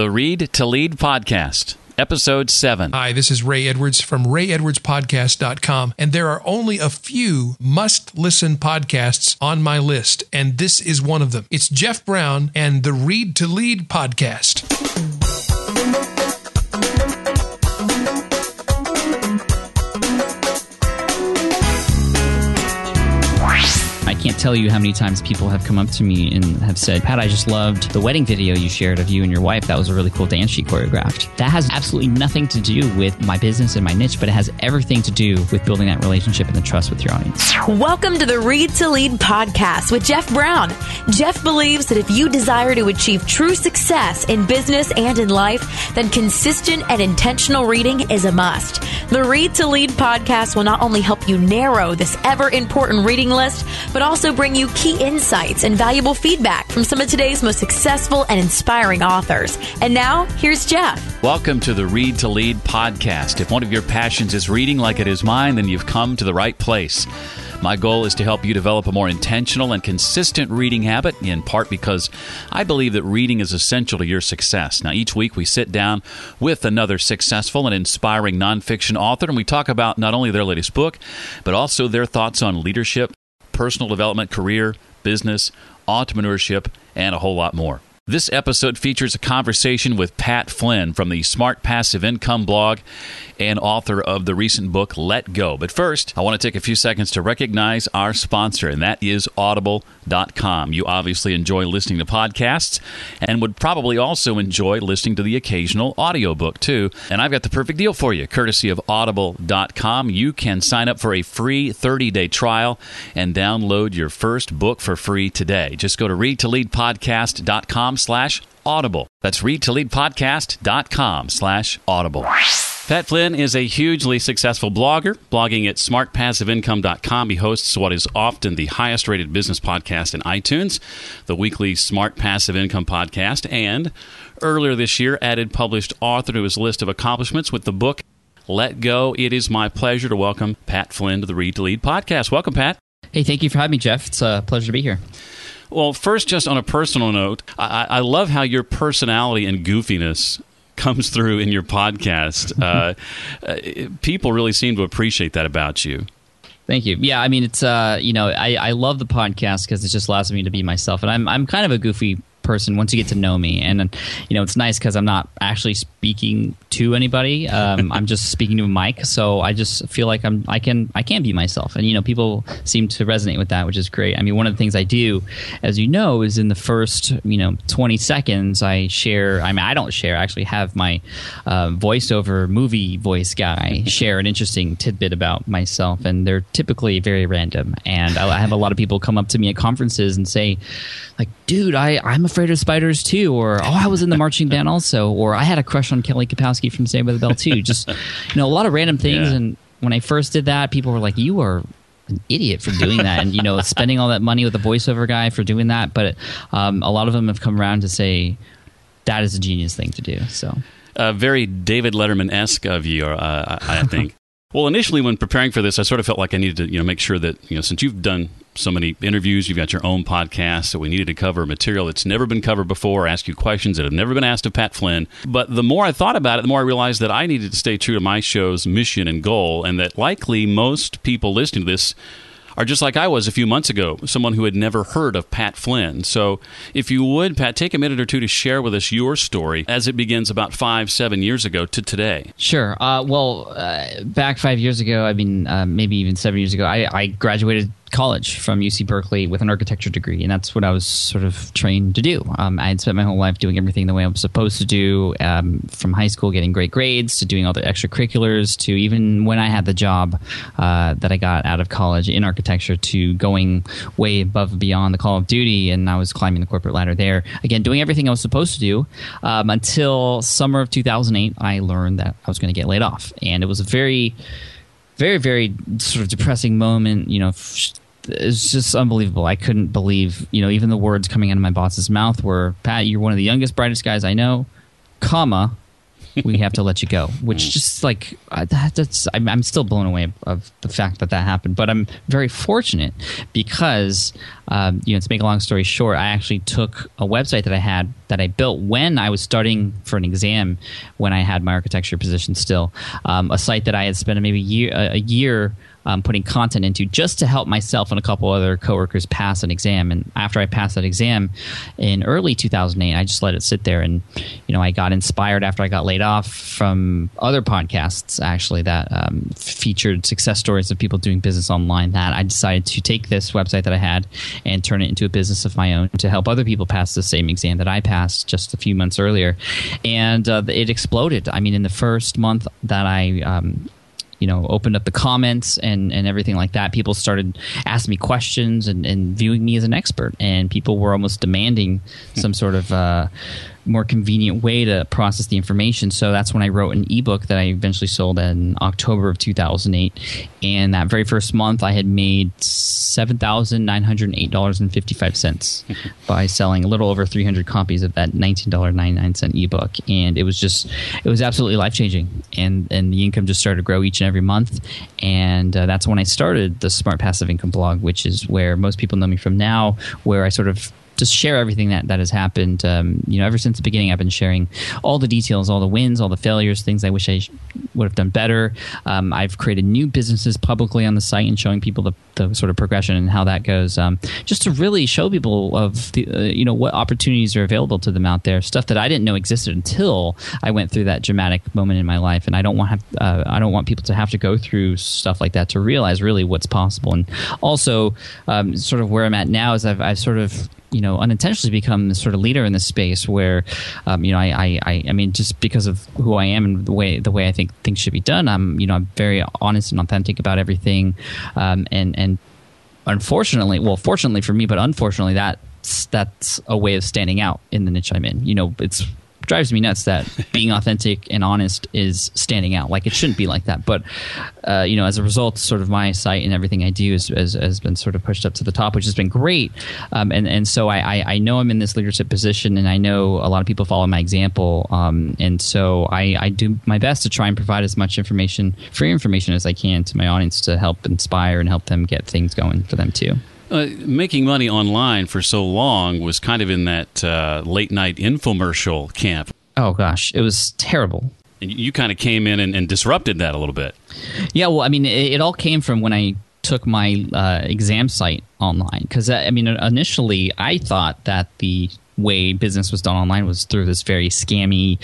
The Read to Lead Podcast, Episode 7. Hi, this is Ray Edwards from rayedwardspodcast.com, and there are only a few must listen podcasts on my list, and this is one of them. It's Jeff Brown and the Read to Lead podcast. Tell you how many times people have come up to me and have said, Pat, I just loved the wedding video you shared of you and your wife. That was a really cool dance she choreographed. That has absolutely nothing to do with my business and my niche, but it has everything to do with building that relationship and the trust with your audience. Welcome to the Read to Lead podcast with Jeff Brown. Jeff believes that if you desire to achieve true success in business and in life, then consistent and intentional reading is a must. The Read to Lead podcast will not only help you narrow this ever important reading list, but also bring you key insights and valuable feedback from some of today's most successful and inspiring authors. And now, here's Jeff. Welcome to the Read to Lead podcast. If one of your passions is reading like it is mine, then you've come to the right place. My goal is to help you develop a more intentional and consistent reading habit, in part because I believe that reading is essential to your success. Now, each week we sit down with another successful and inspiring nonfiction author, and we talk about not only their latest book, but also their thoughts on leadership, personal development, career, business, entrepreneurship, and a whole lot more. This episode features a conversation with Pat Flynn from the Smart Passive Income blog and author of the recent book Let Go. But first, I want to take a few seconds to recognize our sponsor, and that is Audible.com. You obviously enjoy listening to podcasts and would probably also enjoy listening to the occasional audiobook too. And I've got the perfect deal for you, courtesy of Audible.com. You can sign up for a free 30 day trial and download your first book for free today. Just go to readtoleadpodcast.com slash audible. That's readtoleadpodcast.com slash audible. Pat Flynn is a hugely successful blogger, blogging at smartpassiveincome.com. He hosts what is often the highest rated business podcast in iTunes, the weekly Smart Passive Income podcast, and earlier this year added published author to his list of accomplishments with the book Let Go. It is my pleasure to welcome Pat Flynn to the Read to Lead podcast. Welcome, Pat. Hey, thank you for having me, Jeff. It's a pleasure to be here. Well, first, just on a personal note, I, I love how your personality and goofiness comes through in your podcast. Uh, uh, people really seem to appreciate that about you. Thank you. Yeah, I mean, it's uh, you know, I, I love the podcast because it just allows me to be myself, and I'm I'm kind of a goofy person once you get to know me. And you know it's nice because i'm not actually speaking to anybody. Um, i'm just speaking to a mic. So i just feel like i'm i can i can be myself. And you know people seem to resonate with that which is great. I mean one of the things i do as you know is in the first you know 20 seconds i share i mean i don't share. I actually have my uh, voiceover movie voice guy share an interesting tidbit about myself. And they're typically very random. And i have a lot of people come up to me at conferences and say like dude i i'm afraid of spiders too, or oh, I was in the marching band also, or I had a crush on Kelly Kapowski from Saved by the Bell too. Just you know, a lot of random things. Yeah. And when I first did that, people were like, "You are an idiot for doing that," and you know, spending all that money with the voiceover guy for doing that. But um, a lot of them have come around to say that is a genius thing to do. So. Uh, very David Letterman esque of you, uh, I, I think. Well, initially, when preparing for this, I sort of felt like I needed to, you know, make sure that you know, since you've done so many interviews, you've got your own podcast, so we needed to cover material that's never been covered before, ask you questions that have never been asked of Pat Flynn. But the more I thought about it, the more I realized that I needed to stay true to my show's mission and goal, and that likely most people listening to this are just like I was a few months ago, someone who had never heard of Pat Flynn. So, if you would, Pat, take a minute or two to share with us your story as it begins about five, seven years ago to today. Sure. Uh, well, uh, back five years ago, I mean, uh, maybe even seven years ago, I, I graduated college from UC Berkeley with an architecture degree, and that's what I was sort of trained to do. Um, I had spent my whole life doing everything the way I was supposed to do, um, from high school getting great grades to doing all the extracurriculars to even when I had the job uh, that I got out of college in architecture to going way above and beyond the call of duty, and I was climbing the corporate ladder there. Again, doing everything I was supposed to do um, until summer of 2008, I learned that I was going to get laid off, and it was a very very very sort of depressing moment you know it's just unbelievable i couldn't believe you know even the words coming out of my boss's mouth were pat you're one of the youngest brightest guys i know comma we have to let you go. Which just like uh, that, that's I'm, I'm still blown away of the fact that that happened. But I'm very fortunate because um, you know to make a long story short, I actually took a website that I had that I built when I was studying for an exam when I had my architecture position still, um, a site that I had spent maybe a year a year um, putting content into just to help myself and a couple other coworkers pass an exam. And after I passed that exam in early 2008, I just let it sit there. And, you know, I got inspired after I got laid off from other podcasts actually that um, featured success stories of people doing business online. That I decided to take this website that I had and turn it into a business of my own to help other people pass the same exam that I passed just a few months earlier. And uh, it exploded. I mean, in the first month that I um, you know opened up the comments and and everything like that. People started asking me questions and, and viewing me as an expert and people were almost demanding some sort of uh, more convenient way to process the information. So that's when I wrote an ebook that I eventually sold in October of 2008. And that very first month, I had made $7,908.55 by selling a little over 300 copies of that $19.99 ebook. And it was just, it was absolutely life changing. And, and the income just started to grow each and every month. And uh, that's when I started the Smart Passive Income blog, which is where most people know me from now, where I sort of just share everything that, that has happened. Um, you know, ever since the beginning, I've been sharing all the details, all the wins, all the failures, things I wish I sh- would have done better. Um, I've created new businesses publicly on the site and showing people the, the sort of progression and how that goes, um, just to really show people of the, uh, you know, what opportunities are available to them out there. Stuff that I didn't know existed until I went through that dramatic moment in my life, and I don't want have, uh, I don't want people to have to go through stuff like that to realize really what's possible. And also, um, sort of where I'm at now is I've, I've sort of you know unintentionally become the sort of leader in this space where um, you know I, I I mean just because of who I am and the way the way I think things should be done I'm you know I'm very honest and authentic about everything. Um, and and unfortunately well fortunately for me but unfortunately that that's a way of standing out in the niche I'm in. You know it's drives me nuts that being authentic and honest is standing out. Like it shouldn't be like that, but uh, you know, as a result, sort of my site and everything I do is, has, has been sort of pushed up to the top, which has been great. Um, and and so I, I, I know I'm in this leadership position, and I know a lot of people follow my example. Um, and so I, I do my best to try and provide as much information, free information as I can to my audience to help inspire and help them get things going for them too. Uh, making money online for so long was kind of in that uh, late night infomercial camp. Oh gosh, it was terrible. And you kind of came in and, and, disrupted that a little bit. Yeah, well, I mean, it, it all came from when I took my uh, exam site online because uh, I mean, initially I thought that the way business was done online was through this very scammy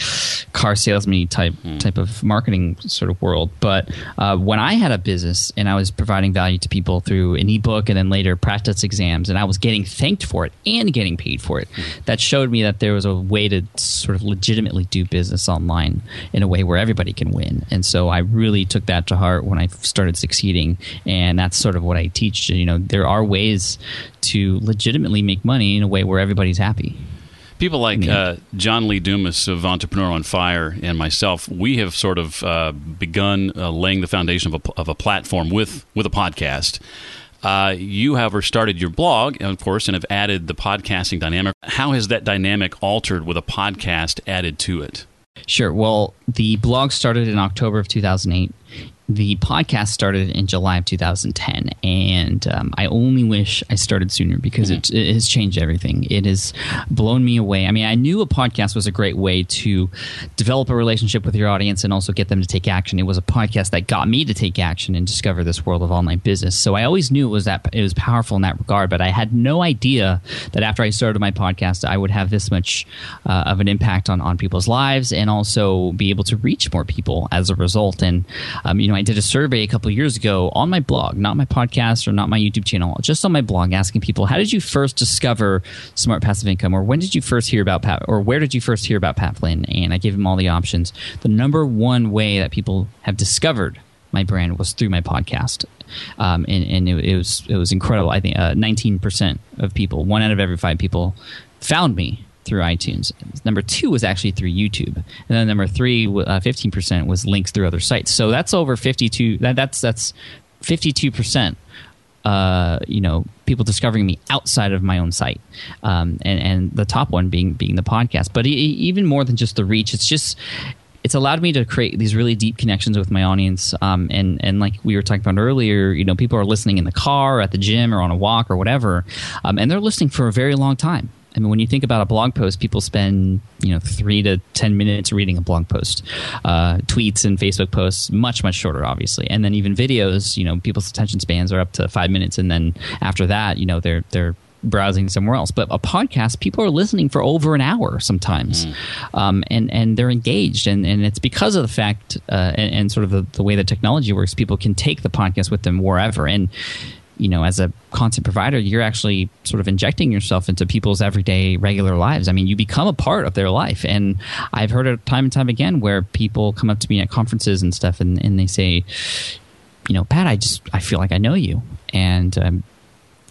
car salesman type mm. type of marketing sort of world. But uh, when I had a business and I was providing value to people through an ebook and then later practice exams, and I was getting thanked for it and getting paid for it, mm. that showed me that there was a way to sort of legitimately do business online in a way where everybody can win. And so I really took that to heart when I started succeeding, and that's sort of what I teach. You know, there are ways to legitimately make money in a way where everybody's happy. People like uh, John Lee Dumas of Entrepreneur on Fire and myself, we have sort of uh, begun uh, laying the foundation of a, of a, platform with, with a podcast. Uh, you, however, started your blog, of course, and have added the podcasting dynamic. How has that dynamic altered with a podcast added to it? Sure. Well, the blog started in October of 2008 the podcast started in July of 2010, and um, I only wish I started sooner because mm-hmm. it, it, has changed everything. It has blown me away. I mean, I knew a podcast was a great way to develop a relationship with your audience and also get them to take action. It was a podcast that got me to take action and discover this world of online business. So I always knew it was that it was powerful in that regard, but I had no idea that after I started my podcast, I would have this much uh, of an impact on on people's lives and also be able to reach more people as a result. And um, you know. I did a survey a couple years ago on my blog, not my podcast or not my YouTube channel, just on my blog, asking people, how did you first discover smart passive income, or when did you first hear about Pat, or where did you first hear about Pat Flynn? And I gave them all the options. The number one way that people have discovered my brand was through my podcast, um, and, and it, it, was it was incredible. I think uh, nineteen percent of people, one out of every five people, found me through iTunes. Number two was actually through YouTube, and then number three, uh, fifteen uh, percent was links through other sites. So that's over fifty-two. That, that's that's fifty-two percent. Uh, you know, people discovering me outside of my own site, um, and and the top one being being the podcast. But e- even more than just the reach, it's just it's allowed me to create these really deep connections with my audience. Um, and and like we were talking about earlier, you know, people are listening in the car, or at the gym, or on a walk, or whatever, um, and they're listening for a very long time. I mean, when you think about a blog post, people spend you know three to ten minutes reading a blog post. Uh, tweets and Facebook posts much much shorter, obviously, and then even videos. You know, people's attention spans are up to five minutes, and then after that, you know, they're they're browsing somewhere else. But a podcast, people are listening for over an hour sometimes, mm. um, and and they're engaged, and, and it's because of the fact uh, and, and, sort of the, the way that technology works. People can take the podcast with them wherever, and you know, as a content provider, you're actually sort of injecting yourself into people's everyday, regular lives. I mean, you become a part of their life. And I've heard it time and time again where people come up to me at conferences and stuff and, and they say, you know, Pat, I just, I feel like I know you. And, um,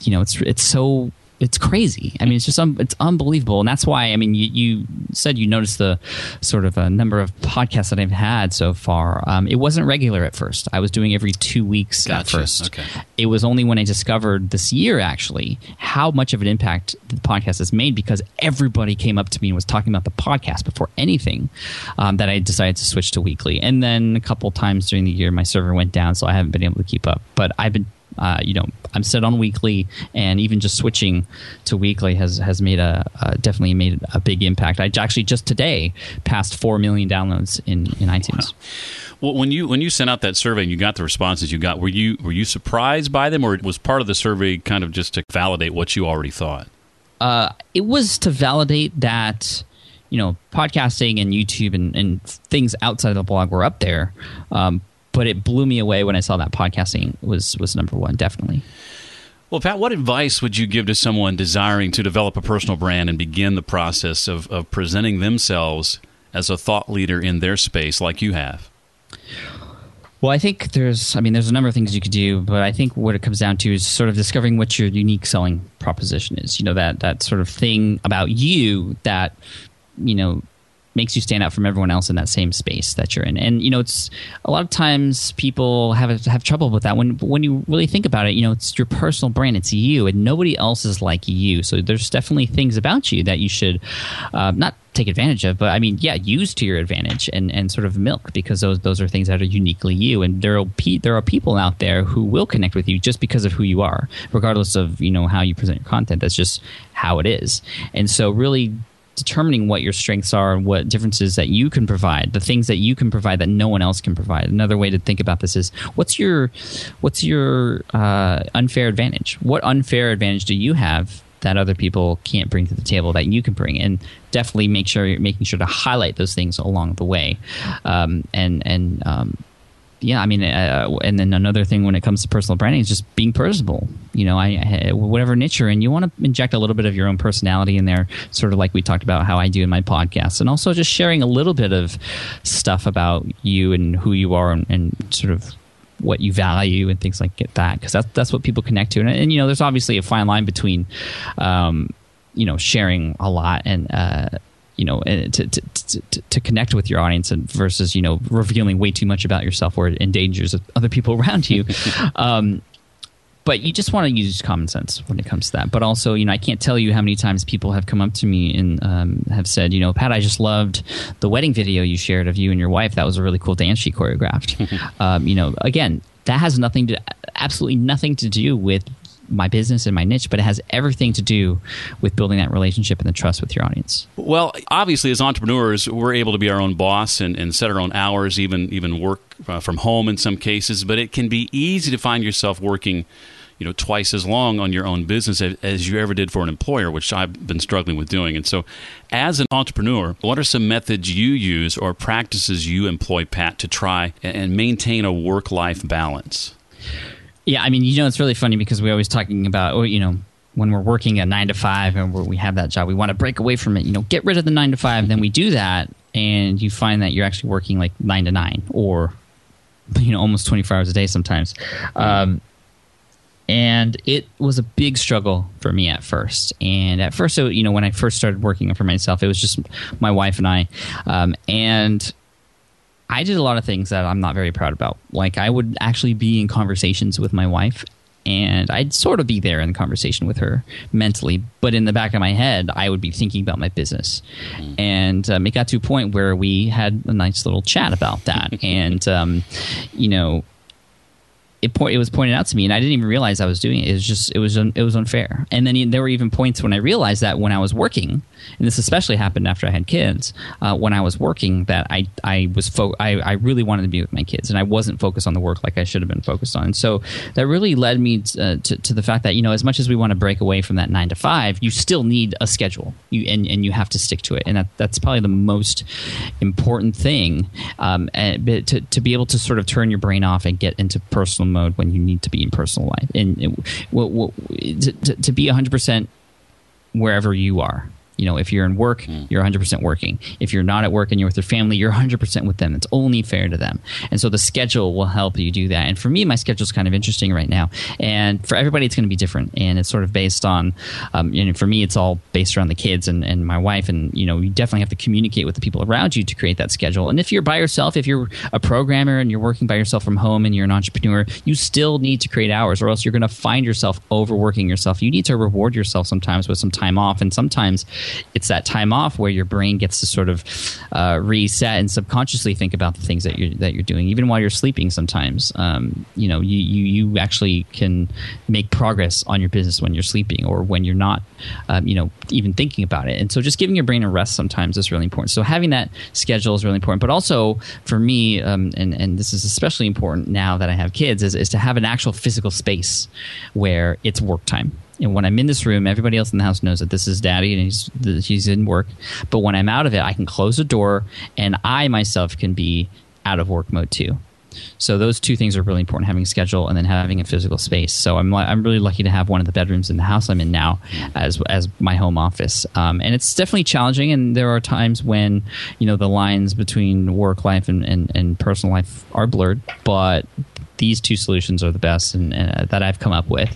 you know, it's, it's so it's crazy. I mean, it's just un- it's unbelievable, and that's why. I mean, you, you said you noticed the sort of a number of podcasts that I've had so far. Um, it wasn't regular at first. I was doing every two weeks gotcha. at first. Okay. It was only when I discovered this year actually how much of an impact the podcast has made because everybody came up to me and was talking about the podcast before anything um, that I decided to switch to weekly. And then a couple times during the year, my server went down, so I haven't been able to keep up. But I've been uh, you know, I'm set on weekly, and even just switching to weekly has has made a uh, definitely made a big impact. I actually just today passed four million downloads in in iTunes. Wow. Well, when you when you sent out that survey and you got the responses you got, were you were you surprised by them, or was part of the survey kind of just to validate what you already thought? Uh, it was to validate that you know podcasting and YouTube and, and things outside of the blog were up there. Um, but it blew me away when I saw that podcasting was was number one, definitely. Well, Pat, what advice would you give to someone desiring to develop a personal brand and begin the process of, of presenting themselves as a thought leader in their space like you have? Well, I think there's, I mean, there's a number of things you could do, but I think what it comes down to is sort of discovering what your unique selling proposition is. You know, that, that sort of thing about you that, you know, makes you stand out from everyone else in that same space that you're in. And you know, it's a lot of times people have have trouble with that. When when you really think about it, you know, it's your personal brand. It's you, and nobody else is like you. So there's definitely things about you that you should uh, not take advantage of, but I mean, yeah, use to your advantage and, and sort of milk because those those are things that are uniquely you. And there are pe- there are people out there who will connect with you just because of who you are, regardless of you know how you present your content. That's just how it is. And so, really determining what your strengths are and what differences that you can provide, the things that you can provide that no one else can provide. Another way to think about this is what's your what's your uh, unfair advantage? What unfair advantage do you have that other people can't bring to the table that you can bring? And definitely make sure you're making sure to highlight those things along the way, um, and and um, yeah, I mean, uh, and then another thing when it comes to personal branding is just being personable. You know, I, I whatever niche you're in, you want to inject a little bit of your own personality in there, sort of like we talked about how I do in my podcast, and also just sharing a little bit of stuff about you and who you are, and, and sort of what you value and things like that, because that's that's what people connect to, and, and, you know, there's obviously a fine line between, um, you know, sharing a lot and. Uh, you know to, to, to, to, connect with your audience and versus you know revealing way too much about yourself where it endangers other people around you. Um, but you just want to use common sense when it comes to that. But also you know i can't tell you how many times people have come up to me and um, have said you know pat i just loved the wedding video you shared of you and your wife. That was a really cool dance she choreographed. Um, you know again that has nothing to absolutely nothing to do with my business and my niche, but it has everything to do with building that relationship and the trust with your audience. Well, obviously, as entrepreneurs, we're able to be our own boss and, and set our own hours, even even work uh, from home in some cases. But it can be easy to find yourself working, you know, twice as long on your own business as you ever did for an employer, which I've been struggling with doing. And so, as an entrepreneur, what are some methods you use or practices you employ, Pat, to try and maintain a work life balance? Yeah, I mean, you know, it's really funny because we're always talking about, oh, you know, when we're working a nine to five and we have that job, we want to break away from it. You know, get rid of the nine to five. Then we do that, and you find that you're actually working like nine to nine, or you know, almost twenty four hours a day sometimes. Um, and it was a big struggle for me at first. And at first, you know, when I first started working for myself, it was just my wife and I, um, and I did a lot of things that I'm not very proud about. Like I would actually be in conversations with my wife and I'd sort of be there in the conversation with her mentally, but in the back of my head, I would be thinking about my business. Mm. And um, it got to a point where we had a nice little chat about that, and um, you know, it, po- it was pointed out to me, and I didn't even realize I was doing it. It was just it was un- it was unfair. And then there were even points when I realized that when I was working, and this especially happened after I had kids. Uh, when I was working, that I I was fo- I I really wanted to be with my kids, and I wasn't focused on the work like I should have been focused on. So that really led me to, uh, to, to the fact that you know as much as we want to break away from that nine to five, you still need a schedule, you and and you have to stick to it, and that that's probably the most important thing. Um, and, to to be able to sort of turn your brain off and get into personal mode when you need to be in personal life, and, well, to, to be hundred percent wherever you are you know, if you're in work, mm. you're 100% working. If you're not at work and you're with your family, you're 100% with them. It's only fair to them. And so the schedule will help you do that. And for me, my schedule is kind of interesting right now. And for everybody, it's going to be different. And it's sort of based on, um, you know, for me, it's all based around the kids and, and my wife. And, you know, you definitely have to communicate with the people around you to create that schedule. And if you're by yourself, if you're a programmer and you're working by yourself from home and you're an entrepreneur, you still need to create hours or else you're going to find yourself overworking yourself. You need to reward yourself sometimes with some time off. And sometimes it's that time off where your brain gets to sort of uh, reset and subconsciously think about the things that you're that you're doing, even while you're sleeping. Sometimes, um, you know, you, you you actually can make progress on your business when you're sleeping or when you're not, um, you know, even thinking about it. And so, just giving your brain a rest sometimes is really important. So having that schedule is really important. But also for me, um, and and this is especially important now that I have kids, is is to have an actual physical space where it's work time and when I'm in this room, everybody else in the house knows that this is daddy and he's he's in work. But when I'm out of it, I can close the door and I myself can be out of work mode too. So those two things are really important: having a schedule and then having a physical space. So I'm I'm really lucky to have one of the bedrooms in the house I'm in now as as my home office. Um, and it's definitely challenging. And there are times when you know the lines between work life and, and, and personal life are blurred. But these two solutions are the best and, uh, that I've come up with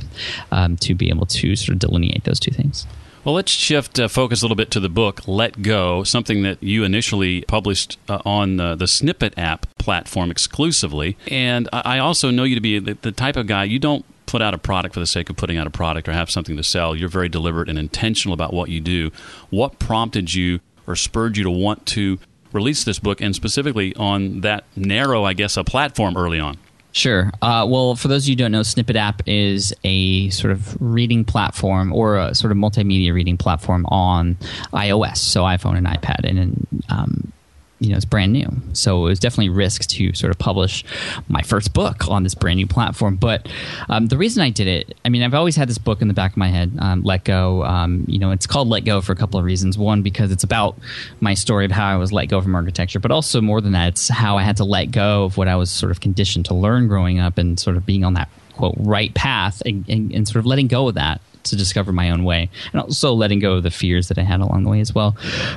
um, to be able to sort of delineate those two things. Well, let's shift uh, focus a little bit to the book Let Go, something that you initially published uh, on uh, the Snippet app platform exclusively. And I also know you to be the, the type of guy you don't put out a product for the sake of putting out a product or have something to sell. You're very deliberate and intentional about what you do. What prompted you or spurred you to want to release this book and specifically on that narrow, I guess, a platform early on? Sure. Uh, well, for those of you who don't know, Snippet App is a sort of reading platform or a sort of multimedia reading platform on iOS, so iPhone and iPad. And um, you know it's brand new. So it was definitely risk to sort of publish my first book on this brand new platform. But um, the reason i did it i mean i've always had this book in the back of my head um, let go. Um, you know it's called let go for a couple of reasons. One because it's about my story of how i was let go from architecture but also more than that it's how i had to let go of what i was sort of conditioned to learn growing up and sort of being on that quote right path and, and, and sort of letting go of that to discover my own way and also letting go of the fears that i had along the way as well.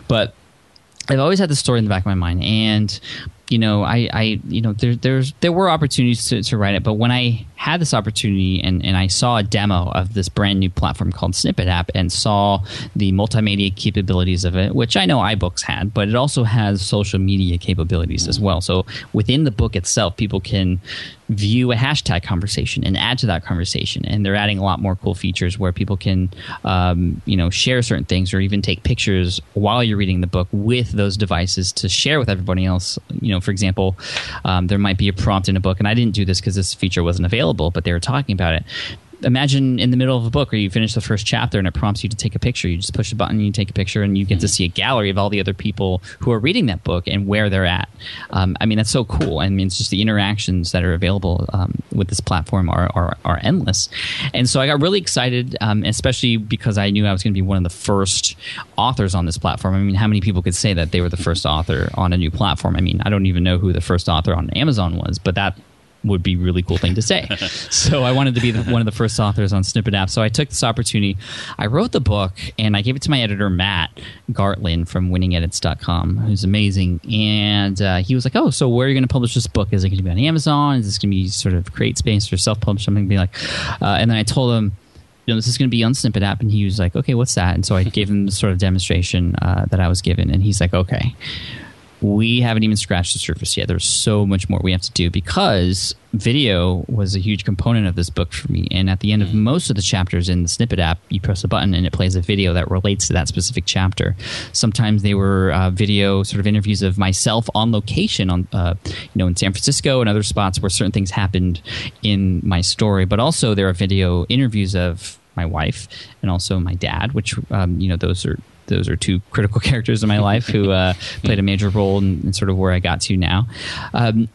But I've always had the story in the back of my mind, and you know, I, I you know, there, there's there were opportunities to, to write it, but when I had this opportunity and, and I saw a demo of this brand new platform called Snippet App and saw the multimedia capabilities of it, which I know iBooks had, but it also has social media capabilities as well. So within the book itself, people can view a hashtag conversation and add to that conversation. And they're adding a lot more cool features where people can, um, you know, share certain things or even take pictures while you're reading the book with those devices to share with everybody else. You know, for example, um, there might be a prompt in a book, and I didn't do this because this feature wasn't available, but they were talking about it imagine in the middle of a book where you finish the first chapter and it prompts you to take a picture. You just push a button and you take a picture, and you get to mm-hmm. see a gallery of all the other people who are reading that book and where they're at. Um, I mean, that's so cool. I mean, it's just the interactions that are available um, with this platform are, are, are, endless. And so I got really excited, um, especially because I knew I was going to be one of the first authors on this platform. I mean, how many people could say that they were the first author on a new platform? I mean, I don't even know who the first author on Amazon was, but that would be really cool thing to say. so I wanted to be the, one of the first authors on Snippet App. So I took this opportunity. I wrote the book and I gave it to my editor, Matt Gartland from winningedits.com, who's amazing. And uh, he was like, Oh, so where are you going to publish this book? Is it going to be on Amazon? Is this going to be sort of create space or self publish something? Be like, uh, and then I told him, you know, this is going to be on Snippet App. And he was like, okay, what's that? And so I gave him the sort of demonstration uh, that I was given. And he's like, okay we haven't even scratched the surface yet. There's so much more we have to do because video was a huge component of this book for me. And at the end of most of the chapters in the snippet app, you press a button and it plays a video that relates to that specific chapter. Sometimes they were uh, video sort of interviews of myself on location on, uh, you know, in San Francisco and other spots where certain things happened in my story. But also there are video interviews of my wife and also my dad, which um, you know those are those are two critical characters in my life who uh, played a major role in, in, sort of where I got to now. Um,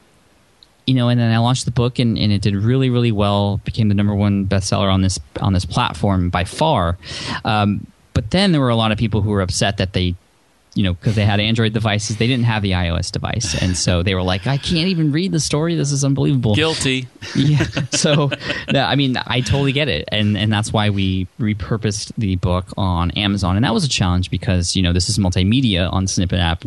you know, and then I launched the book, and, and, it did really, really well. Became the number one bestseller on this on this platform by far. Um, but then there were a lot of people who were upset that they you know, because they had Android devices, they didn't have the iOS device, and so they were like, "I can't even read the story. This is unbelievable." Guilty. yeah. So, no, I mean, I totally get it, and and that's why we repurposed the book on Amazon, and that was a challenge because you know this is multimedia on Snippet app.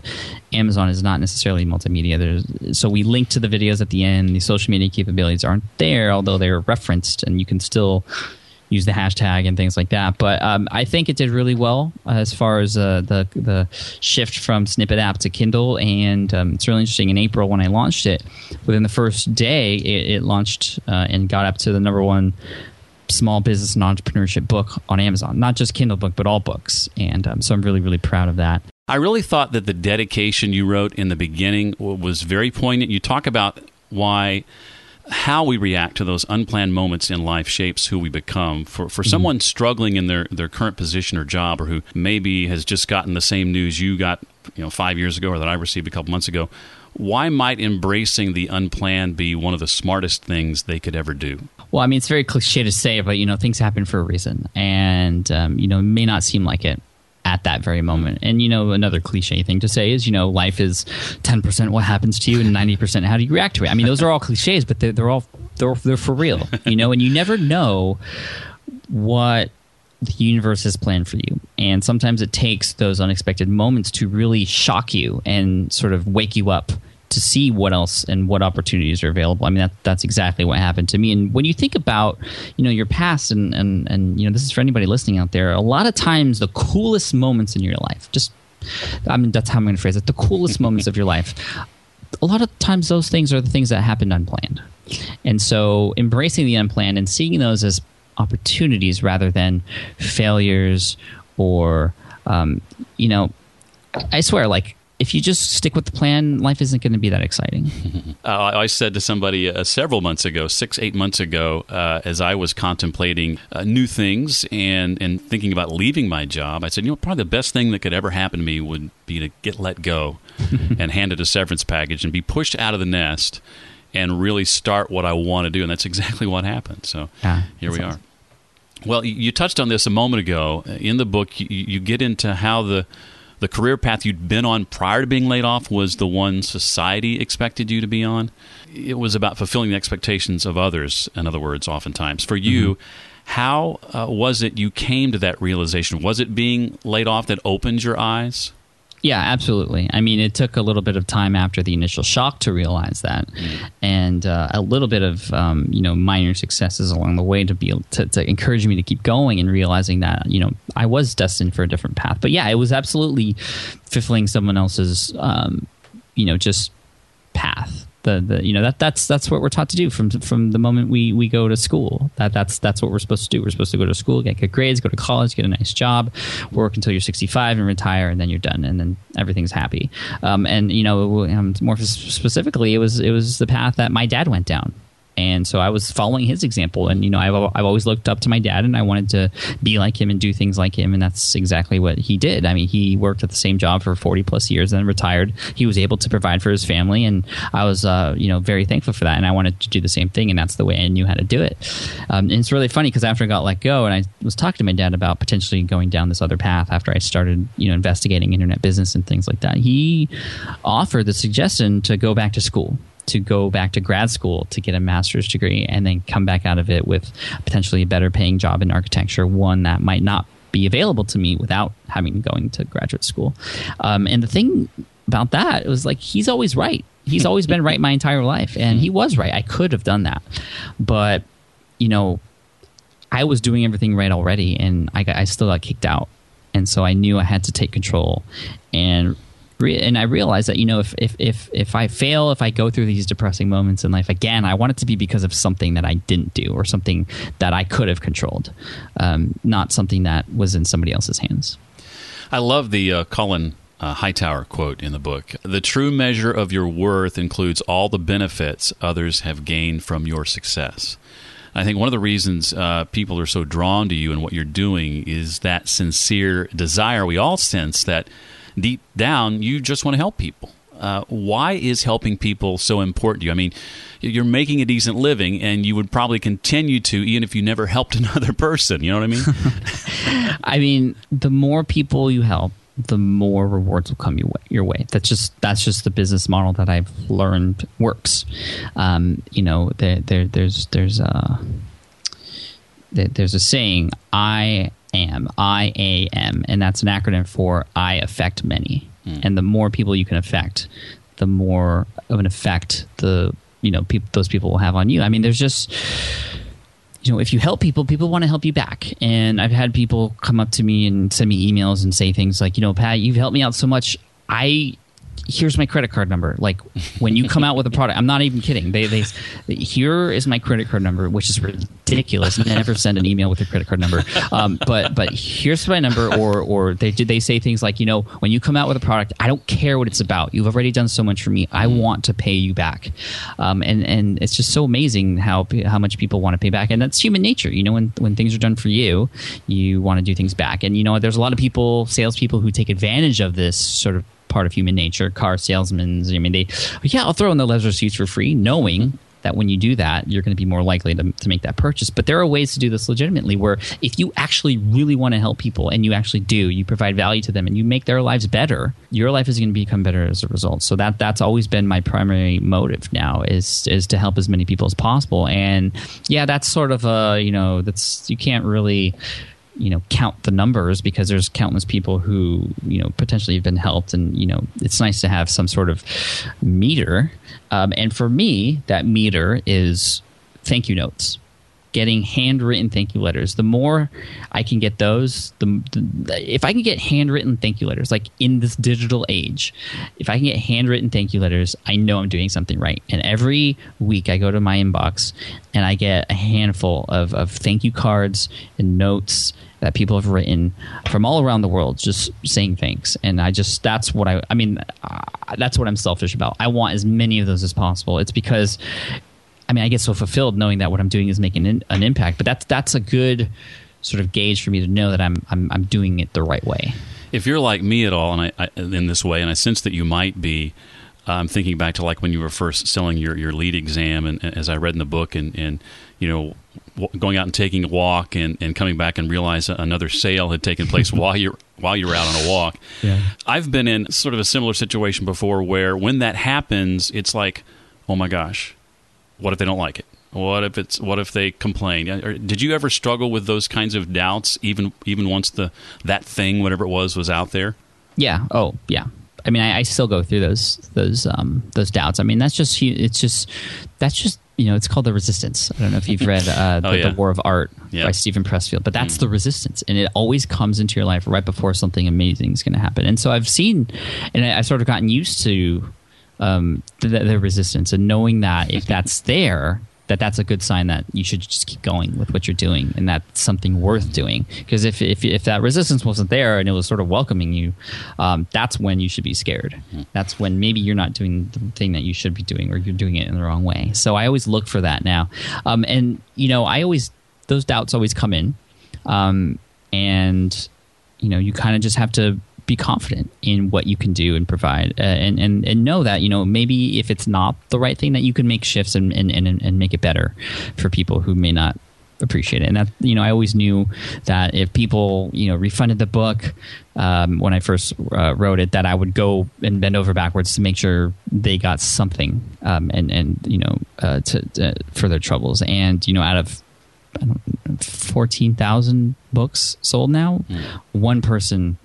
Amazon is not necessarily multimedia. There's so we link to the videos at the end. The social media capabilities aren't there, although they're referenced, and you can still use the hashtag and things like that. But um, I think it did really well as far as uh, the the shift from Snippet app to Kindle, and um, it's really interesting. In April, when I launched it, within the first day, it, it launched uh, and got up to the number one small business and entrepreneurship book on Amazon. Not just Kindle book, but all books. And um, so I'm really really proud of that. I really thought that the dedication you wrote in the beginning was very poignant. You talk about why how we react to those unplanned moments in life shapes who we become. For for mm-hmm. someone struggling in their, their current position or job, or who maybe has just gotten the same news you got, you know, five years ago, or that I received a couple months ago, why might embracing the unplanned be one of the smartest things they could ever do? Well, I mean, it's very cliche to say, but you know, things happen for a reason, and um, you know, it may not seem like it at that very moment. And you know, another cliche thing to say is, you know, life is ten percent what happens to you and ninety percent how do you react to it. I mean, those are all cliches, but they're, they're all they're they're for real, you know. And you never know what the universe has planned for you. And sometimes it takes those unexpected moments to really shock you and sort of wake you up to see what else and what opportunities are available. I mean, that, that's exactly what happened to me. And when you think about, you know, your past and, and, and, you know, this is for anybody listening out there, a lot of times the coolest moments in your life, just, I mean, that's how I'm going to phrase it, the coolest moments of your life, a lot of times those things are the things that happened unplanned. And so embracing the unplanned and seeing those as opportunities rather than failures or, um, you know, I swear, like, if you just stick with the plan, life isn't going to be that exciting. Uh, I said to somebody uh, several months ago, six, eight months ago, uh, as I was contemplating uh, new things and, and thinking about leaving my job, I said, you know, probably the best thing that could ever happen to me would be to get let go and handed a severance package and be pushed out of the nest and really start what I want to do. And that's exactly what happened. So yeah, here we awesome. are. Well, you touched on this a moment ago. In the book, you, you get into how the the career path you'd been on prior to being laid off was the one society expected you to be on. It was about fulfilling the expectations of others, in other words, oftentimes. For you, mm-hmm. how uh, was it you came to that realization? Was it being laid off that opened your eyes? Yeah, absolutely. I mean, it took a little bit of time after the initial shock to realize that, mm. and uh, a little bit of um, you know minor successes along the way to be able to, to, encourage me to keep going and realizing that you know I was destined for a different path. But yeah, it was absolutely fulfilling someone else's um, you know just path the, the you know that that's that's what we're taught to do from from the moment we we go to school. That that's that's what we're supposed to do. We're supposed to go to school, get good grades, go to college, get a nice job, work until you're 65 and retire, and then you're done, and then everything's happy. Um, and you know, um, more specifically, it was it was the path that my dad went down and so I was following his example. And you know, I've I've always looked up to my dad, and I wanted to be like him and do things like him, and that's exactly what he did. I mean, he worked at the same job for forty plus years, and then retired. He was able to provide for his family, and I was uh, you know very thankful for that. And I wanted to do the same thing, and that's the way I knew how to do it. Um, and it's really funny because after I got let go, and I was talking to my dad about potentially going down this other path after I started you know investigating internet business and things like that, he offered the suggestion to go back to school to go back to grad school to get a master's degree and then come back out of it with potentially a better paying job in architecture, one that might not be available to me without having going to graduate school. Um, and the thing about that it was like he's always right. He's always been right my entire life, and he was right. I could have done that, but you know, I was doing everything right already, and I got, I still got kicked out, and so I knew I had to take control and re- and I realized that you know if, if if if I fail, if I go through these depressing moments in life again, I want it to be because of something that I didn't do or something that I could have controlled, um, not something that was in somebody else's hands. I love the uh, Cullen uh, Hightower quote in the book. The true measure of your worth includes all the benefits others have gained from your success. I think one of the reasons uh, people are so drawn to you and what you're doing is that sincere desire we all sense that deep down you just want to help people. Uh, why is helping people so important to you? I mean, you're making a decent living, and you would probably continue to, even if you never helped another person. You know what I mean? I mean, the more people you help, the more rewards will come your way. That's just that's just the business model that I've learned works. Um, you know, there, there there's there's a there's a saying I am I A M, and that's an acronym for I affect many. Mm. And the more people you can affect, the more of an effect the you know pe- those people will have on you. I mean, there's just you know, if you help people, people want to help you back. And I've had people come up to me and send me emails and say things like, you know, Pat, you've helped me out so much. I here's my credit card number. Like when you come out with a product, I'm not even kidding. They, they, here is my credit card number, which is ridiculous. Never send an email with your credit card number. Um, but, but here's my number. Or, or they did they say things like, you know, when you come out with a product, I don't care what it's about. You've already done so much for me. I want to pay you back. Um, and, and it's just so amazing how, how much people want to pay back. And that's human nature. You know, when, when things are done for you, you want to do things back. And, you know, there's a lot of people, salespeople who take advantage of this sort of part of human nature. Car salesmen, I mean, they, yeah, I'll throw in the leather seats for free, knowing that when you do that, you're going to be more likely to, to make that purchase. But there are ways to do this legitimately where if you actually really want to help people and you actually do, you provide value to them and you make their lives better, your life is going to become better as a result. So that that's always been my primary motive now is is to help as many people as possible. And yeah, that's sort of a, you know, that's you can't really you know count the numbers because there's countless people who you know potentially have been helped and you know it's nice to have some sort of meter. Um, and for me that meter is thank you notes getting handwritten thank you letters. The more i can get those the, the, if i can get handwritten thank you letters like in this digital age if i can get handwritten thank you letters i know i'm doing something right. And every week i go to my inbox and i get a handful of, of thank you cards and notes that people have written from all around the world just saying thanks. And i just that's what i i mean uh, that's what i'm selfish about. I want as many of those as possible. It's because i mean i get so fulfilled knowing that what i'm doing is making an, an impact but that's that's a good sort of gauge for me to know that i'm i'm, I'm doing it the right way if you're like me at all and I, I in this way and i sense that you might be uh, I'm thinking back to like when you were first selling your, your LEED exam, and, and, as I read in the book, and, and you know, going out and taking a walk, and, and coming back and realize another sale had taken place while you're while you were out on a walk. Yeah. I've been in sort of a similar situation before, where when that happens, it's like, oh my gosh, what if they don't like it? What if it's what if they complain? Did you ever struggle with those kinds of doubts, even even once the that thing, whatever it was, was out there? Yeah. Oh, yeah. I mean, I, I, still go through those those um, those doubts. I mean, that's just it's just that's just you know it's called the resistance. I don't know if you've read uh, oh, the, yeah. the, War of Art yeah. by Steven Pressfield, but that's mm. the resistance, and it always comes into your life right before something amazing is going to happen. And so I've seen, and I, have sort of gotten used to um, the, the resistance and knowing that if that's there, that that's a good sign that you should just keep going with what you're doing and that's something worth doing. Because if, if, if that resistance wasn't there and it was sort of welcoming you, um, that's when you should be scared. That's when maybe you're not doing the thing that you should be doing or you're doing it in the wrong way. So I always look for that now. Um, and, you know, I always, those doubts always come in. Um, and, you know, you kind of just have to be confident in what you can do and provide uh, and, and, and know that you know maybe if it's not the right thing that you can make shifts and, and, and, and make it better for people who may not appreciate it and that you know i always knew that if people you know refunded the book um, when i first uh, wrote it that i would go and bend over backwards to make sure they got something um, and and you know uh, to, to, for their troubles and you know out of 14,000 books sold now mm. one person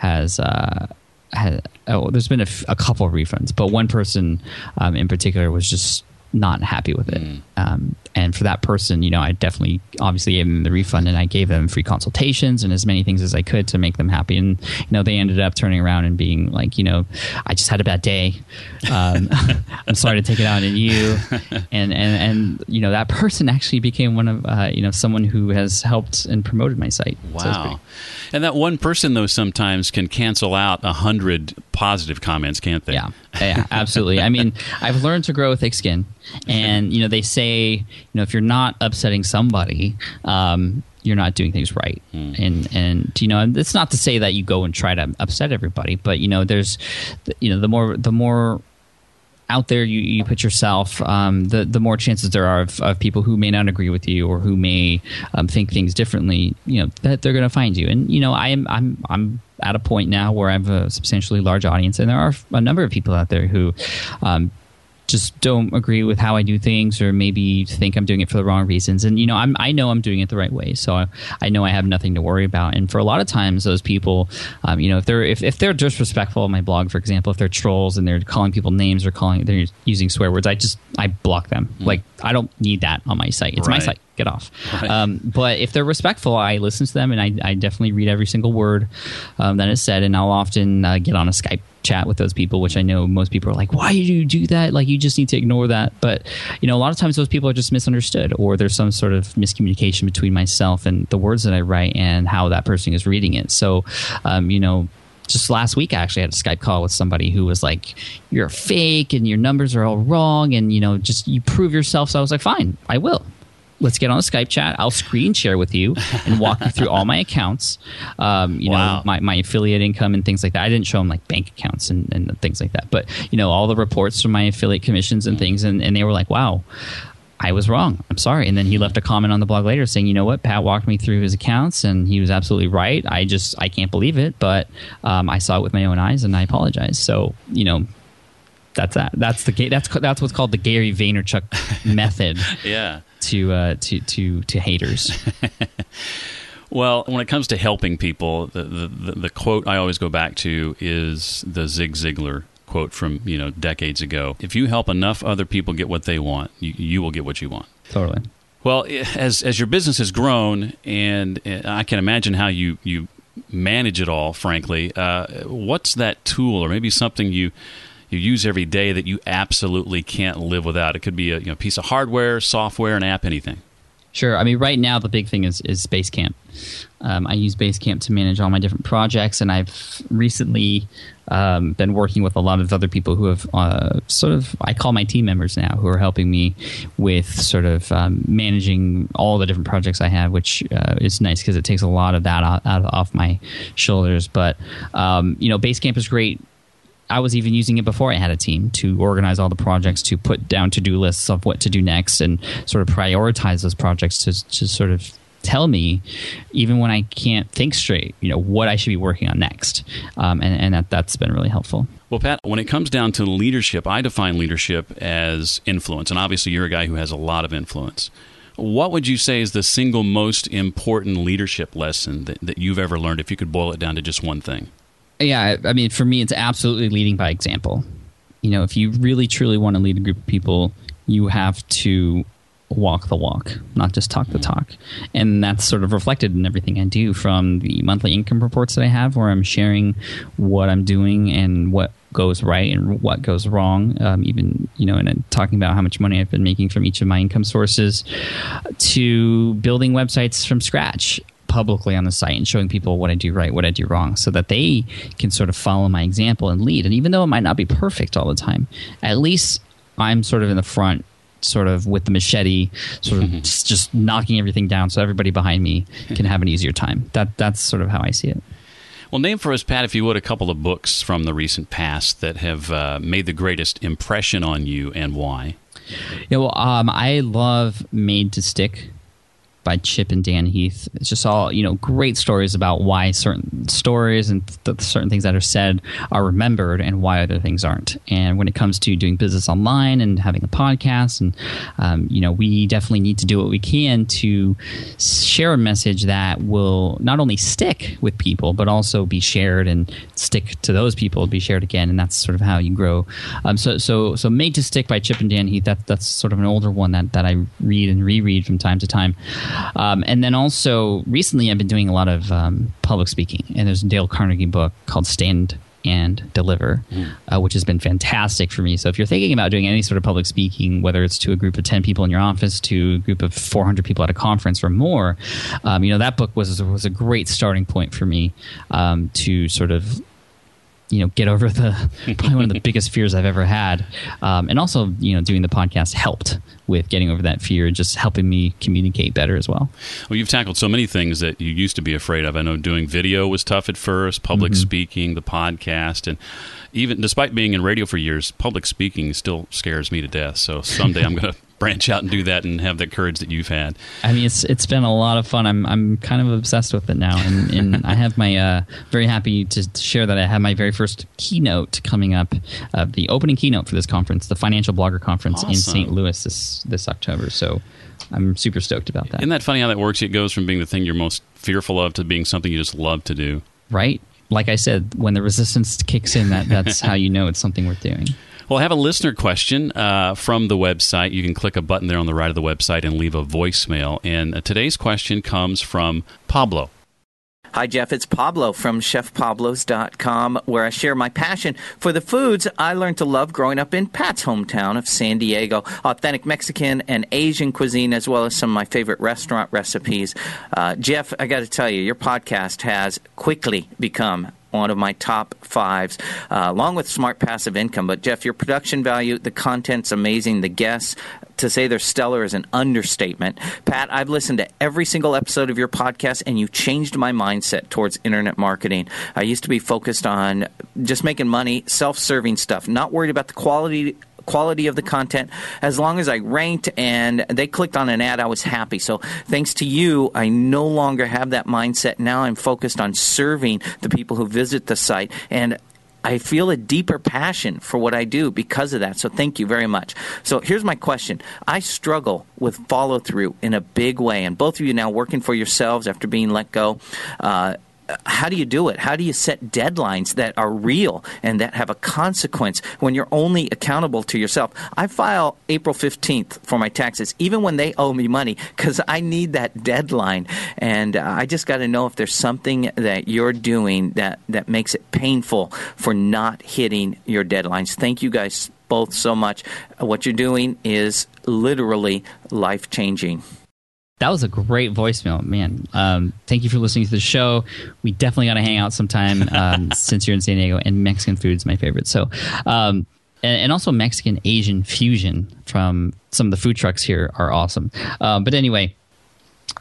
has uh, has oh, there's been a, f- a couple of refunds, but one person um, in particular was just not happy with it. Mm. Um, and for that person, you know, I definitely obviously gave them the refund and I gave them free consultations and as many things as I could to make them happy. And, you know, they ended up turning around and being like, you know, I just had a bad day. Um, I'm sorry to take it out on you. And, and, and, you know, that person actually became one of, uh, you know, someone who has helped and promoted my site. Wow. So and that one person, though, sometimes can cancel out a hundred positive comments, can't they? Yeah, yeah, absolutely. I mean, I've learned to grow with thick skin, and you know, they say, you know, if you're not upsetting somebody, um, you're not doing things right. Mm. And and you know, it's not to say that you go and try to upset everybody, but you know, there's, you know, the more the more out there you, you put yourself, um, the the more chances there are of, of, people who may not agree with you or who may um, think things differently. You know that they're going to find you. And you know, I am I'm I'm at a point now where I have a substantially large audience, and there are a number of people out there who um, just don't agree with how I do things, or maybe think I'm doing it for the wrong reasons. And you know, I'm, I know I'm doing it the right way, so I, I know I have nothing to worry about. And for a lot of times, those people, um, you know, if they're if, if they're disrespectful on my blog, for example, if they're trolls and they're calling people names or calling they're using swear words, I just I block them. Mm. Like I don't need that on my site. It's right. my site. Get off. Right. Um, but if they're respectful, I listen to them and I, I definitely read every single word um, that is said. And I'll often uh, get on a Skype chat with those people, which I know most people are like, why do you do that? Like, you just need to ignore that. But, you know, a lot of times those people are just misunderstood or there's some sort of miscommunication between myself and the words that I write and how that person is reading it. So, um, you know, just last week, I actually had a Skype call with somebody who was like, "You're fake, and your numbers are all wrong, and you know, just you prove yourself." So I was like, "Fine, I will." Let's get on a Skype chat. I'll screen share with you and walk you through all my accounts, um, you wow. know, my, my affiliate income and things like that. I didn't show them like bank accounts and, and things like that, but you know, all the reports from my affiliate commissions and things. And, and they were like, wow, I was wrong. I'm sorry. And then he left a comment on the blog later saying, you know what, Pat walked me through his accounts and he was absolutely right. I just, I can't believe it, but um, I saw it with my own eyes and I apologize. So, you know, that's that. That's the that's that's what's called the Gary Vaynerchuk method. yeah. To uh, to to to haters. well, when it comes to helping people, the, the the quote I always go back to is the Zig Ziglar quote from you know decades ago. If you help enough other people get what they want, you, you will get what you want. Totally. Well, as as your business has grown, and I can imagine how you you manage it all. Frankly, uh, what's that tool, or maybe something you you use every day that you absolutely can't live without. It could be a you know, piece of hardware, software, an app, anything. Sure. I mean, right now the big thing is is Basecamp. Um, I use Basecamp to manage all my different projects, and I've recently um, been working with a lot of other people who have uh, sort of I call my team members now, who are helping me with sort of um, managing all the different projects I have, which uh, is nice because it takes a lot of that out, out, off my shoulders. But um, you know, Basecamp is great I was even using it before I had a team to organize all the projects, to put down to do lists of what to do next, and sort of prioritize those projects to, to sort of tell me, even when I can't think straight, you know, what I should be working on next. Um, and and that, that's been really helpful. Well, Pat, when it comes down to leadership, I define leadership as influence. And obviously, you're a guy who has a lot of influence. What would you say is the single most important leadership lesson that, that you've ever learned, if you could boil it down to just one thing? Yeah, I mean, for me, it's absolutely leading by example. You know, if you really truly want to lead a group of people, you have to walk the walk, not just talk the talk. And that's sort of reflected in everything I do from the monthly income reports that I have, where I'm sharing what I'm doing and what goes right and what goes wrong. Um, even, you know, and talking about how much money I've been making from each of my income sources to building websites from scratch publicly on the site and showing people what I do right, what I do wrong, so that they can sort of follow my example and lead. And even though it might not be perfect all the time, at least I'm sort of in the front sort of with the machete, sort of just, just, knocking everything down, so everybody behind me can have an easier time. That that's sort of how I see it. Well, name for us, Pat, if you would, a couple of books from the recent past that have uh, made the greatest impression on you and why. Yeah, well, um, I love Made to Stick by Chip and Dan Heath. It's just all you know, great stories about why certain stories and th- certain things that are said are remembered and why other things aren't. And when it comes to doing business online and having a podcast, and um, you know, we definitely need to do what we can to share a message that will not only stick with people but also be shared and stick to those people, be shared again, and that's sort of how you grow. Um, so, so, so, made to stick by Chip and Dan Heath. That that's sort of an older one that that I read and reread from time to time. Um, and then also recently, I've been doing a lot of um, public speaking, and there's a Dale Carnegie book called Stand and Deliver, mm. uh, which has been fantastic for me. So if you're thinking about doing any sort of public speaking, whether it's to a group of 10 people in your office, to a group of 400 people at a conference or more, um, you know, that book was, was a great starting point for me um, to sort of you know get over the probably one of the biggest fears I've ever had, um, and also you know doing the podcast helped with getting over that fear and just helping me communicate better as well. Well, you've tackled so many things that you used to be afraid of. I know doing video was tough at first, public mm-hmm. speaking, the podcast, and even despite being in radio for years, public speaking still scares me to death. So someday I'm going to branch out and do that and have that courage that you've had. I mean, it's it's been a lot of fun. I'm I'm kind of obsessed with it now, and, and I have my uh, very happy to share that I have my very first keynote coming up, uh, the opening keynote for this conference, the Financial Blogger Conference awesome. in St. Louis this this October. So. I'm super stoked about that. Isn't that funny how that works? It goes from being the thing you're most fearful of to being something you just love to do. Right. Like I said, when the resistance kicks in, that that's how you know it's something worth doing. Well, I have a listener question uh, from the website. You can click a button there on the right of the website and leave a voicemail. And uh, today's question comes from Pablo. Hi, Jeff. It's Pablo from ChefPablos.com, where I share my passion for the foods I learned to love growing up in Pat's hometown of San Diego. Authentic Mexican and Asian cuisine, as well as some of my favorite restaurant recipes. Uh, Jeff, I got to tell you, your podcast has quickly become one of my top fives, uh, along with Smart Passive Income. But Jeff, your production value, the content's amazing. The guests, to say they're stellar is an understatement. Pat, I've listened to every single episode of your podcast, and you changed my mindset towards internet marketing. I used to be focused on just making money, self-serving stuff, not worried about the quality quality of the content. As long as I ranked and they clicked on an ad, I was happy. So thanks to you, I no longer have that mindset. Now I'm focused on serving the people who visit the site and I feel a deeper passion for what I do because of that. So thank you very much. So here's my question. I struggle with follow through in a big way, and both of you now working for yourselves after being let go. Uh, how do you do it? How do you set deadlines that are real and that have a consequence when you're only accountable to yourself? I file April 15th for my taxes, even when they owe me money, because I need that deadline. And uh, I just got to know if there's something that you're doing that, that makes it painful for not hitting your deadlines. Thank you guys both so much. What you're doing is literally life changing. That was a great voicemail, man. Um, thank you for listening to the show. We definitely got to hang out sometime um, since you're in San Diego. And Mexican food is my favorite. So, um, and, and, also Mexican Asian fusion from some of the food trucks here are awesome. Uh, but anyway,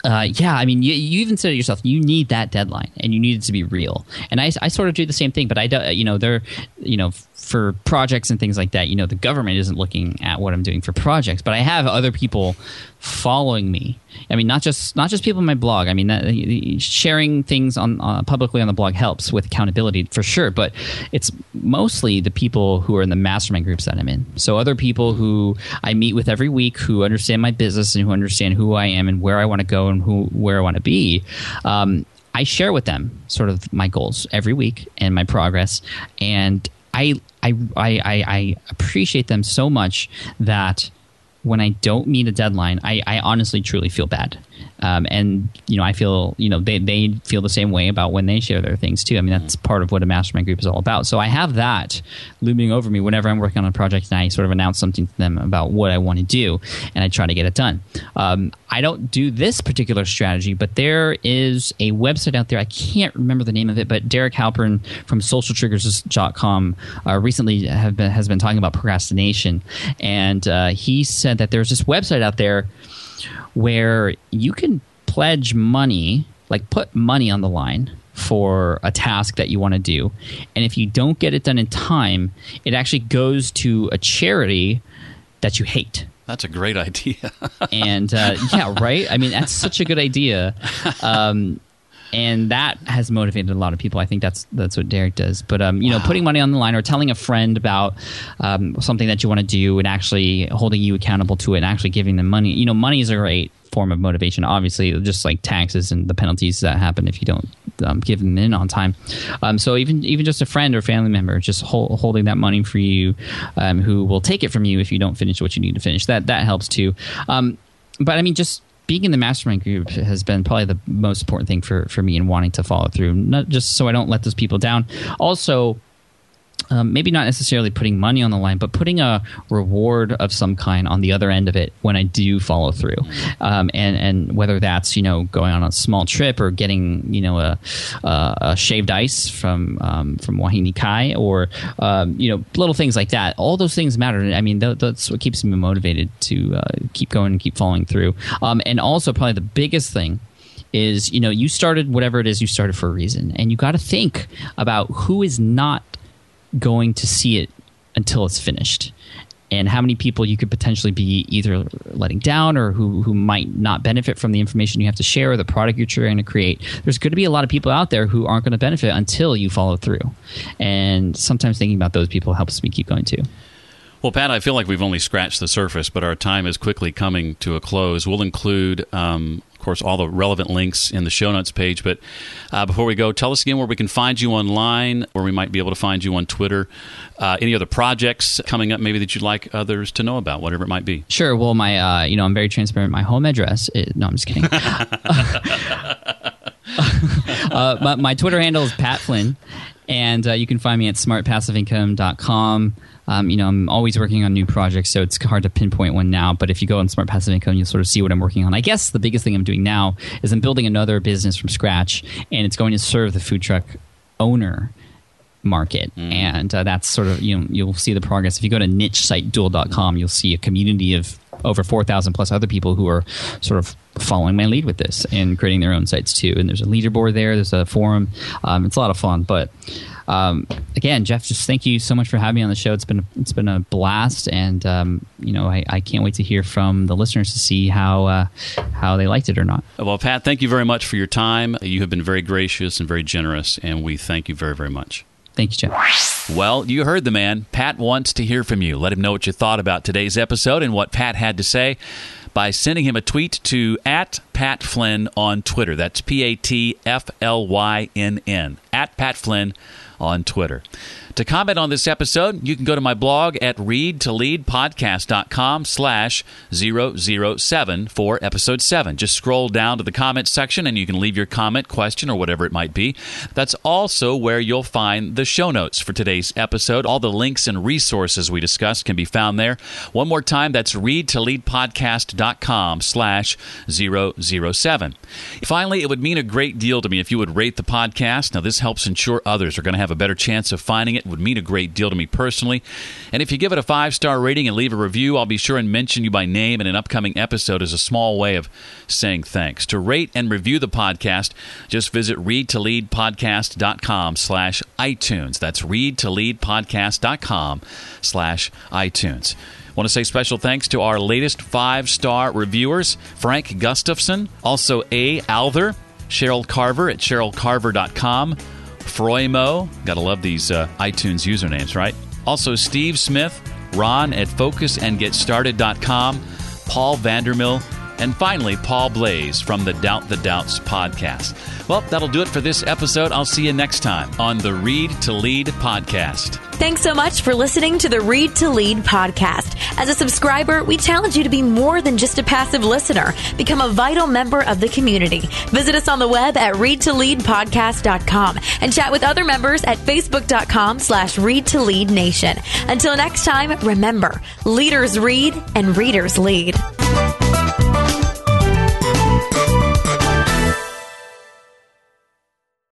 uh, yeah, I mean, you, you, even said it yourself. You need that deadline, and you need it to be real. And I, I sort of do the same thing, but I, do, you know, there, you know, for projects and things like that, you know, the government isn't looking at what I'm doing for projects, but I have other people following me. I mean, not just not just people in my blog. I mean, that, sharing things on uh, publicly on the blog helps with accountability for sure. But it's mostly the people who are in the mastermind groups that I'm in. So other people who I meet with every week who understand my business and who understand who I am and where I want to go and who where I want to be. Um, I share with them sort of my goals every week and my progress, and I I I I appreciate them so much that when I don't meet a deadline, I, I honestly truly feel bad. Um, and you know, I feel you know they they feel the same way about when they share their things too. I mean, that's part of what a mastermind group is all about. So I have that looming over me whenever I'm working on a project, and I sort of announce something to them about what I want to do, and I try to get it done. Um, I don't do this particular strategy, but there is a website out there. I can't remember the name of it, but Derek Halpern from SocialTriggers.com uh, recently been, has been talking about procrastination, and uh, he said that there's this website out there where you can pledge money, like put money on the line for a task that you want to do. And if you don't get it done in time, it actually goes to a charity that you hate. That's a great idea. and uh, yeah, right. I mean, that's such a good idea. Um, and that has motivated a lot of people. I think that's that's what Derek does. But um, you wow. know, putting money on the line or telling a friend about um, something that you want to do and actually holding you accountable to it and actually giving them money. You know, money is a great form of motivation. Obviously, just like taxes and the penalties that happen if you don't um, give them in on time. Um, so even even just a friend or family member just hold, holding that money for you, um, who will take it from you if you don't finish what you need to finish. That that helps too. Um, but I mean, just being in the mastermind group has been probably the most important thing for, for me in wanting to follow through, not just so I don't let those people down. Also, um, maybe not necessarily putting money on the line, but putting a reward of some kind on the other end of it when I do follow through, um, and and whether that's you know going on a small trip or getting you know a, a, a shaved ice from um, from Wahine Kai or um, you know little things like that. All those things matter. I mean, th- that's what keeps me motivated to uh, keep going and keep following through. Um, and also, probably the biggest thing is you know you started whatever it is you started for a reason, and you got to think about who is not going to see it until it's finished and how many people you could potentially be either letting down or who, who might not benefit from the information you have to share or the product you're trying to create. There's going to be a lot of people out there who aren't going to benefit until you follow through. And sometimes thinking about those people helps me keep going too. Well, Pat, I feel like we've only scratched the surface, but our time is quickly coming to a close. We'll include um, of course, all the relevant links in the show notes page. But uh, before we go, tell us again where we can find you online, where we might be able to find you on Twitter. Uh, any other projects coming up, maybe that you'd like others to know about, whatever it might be. Sure. Well, my uh, you know, I'm very transparent. My home address. Is, no, I'm just kidding. Uh, my, my, Twitter handle is Pat Flynn, and uh, you can find me at smartpassiveincome.com. Um, you know, I'm always working on new projects, so it's hard to pinpoint one now. But if you go on Smart Passive Income, you'll sort of see what I'm working on. I guess the biggest thing I'm doing now is I'm building another business from scratch, and it's going to serve the food truck owner market mm. and uh, that's sort of you know you'll see the progress if you go to nichesiteduel.com you'll see a community of over 4000 plus other people who are sort of following my lead with this and creating their own sites too and there's a leaderboard there there's a forum um, it's a lot of fun but um, again, Jeff, just thank you so much for having me on the show. It's been it's been a blast, and um, you know I, I, can't wait to hear from the listeners to see how uh, how they liked it or not. Well, Pat, thank you very much for your time. You have been very gracious and very generous, and we thank you very very much. Thank you, Jeff. Well, you heard the man. Pat wants to hear from you. Let him know what you thought about today's episode and what Pat had to say by sending him a tweet to at Pat Flynn on Twitter. That's P A T F L Y N N. At Pat Flynn on Twitter. To comment on this episode, you can go to my blog at readtoleadpodcast.com slash 007 for episode 7. Just scroll down to the comments section and you can leave your comment, question, or whatever it might be. That's also where you'll find the show notes for today's episode. All the links and resources we discussed can be found there. One more time, that's readtoleadpodcast.com slash 007. Finally, it would mean a great deal to me if you would rate the podcast. Now, this helps ensure others are going to have a better chance of finding it would mean a great deal to me personally. And if you give it a five star rating and leave a review, I'll be sure and mention you by name in an upcoming episode as a small way of saying thanks. To rate and review the podcast, just visit readtoleadpodcast.com slash iTunes. That's readtoleadpodcast.com slash iTunes. Want to say special thanks to our latest five star reviewers Frank Gustafson, also A. Alther, Cheryl Carver at cherylcarver.com. Froimo. Gotta love these uh, iTunes usernames, right? Also, Steve Smith, Ron at focusandgetstarted.com, Paul Vandermill, and finally, Paul Blaze from the Doubt the Doubts podcast. Well, that'll do it for this episode. I'll see you next time on the Read to Lead podcast. Thanks so much for listening to the Read to Lead podcast. As a subscriber, we challenge you to be more than just a passive listener. Become a vital member of the community. Visit us on the web at readtoleadpodcast.com and chat with other members at facebook.com slash read to lead nation. Until next time, remember, leaders read and readers lead.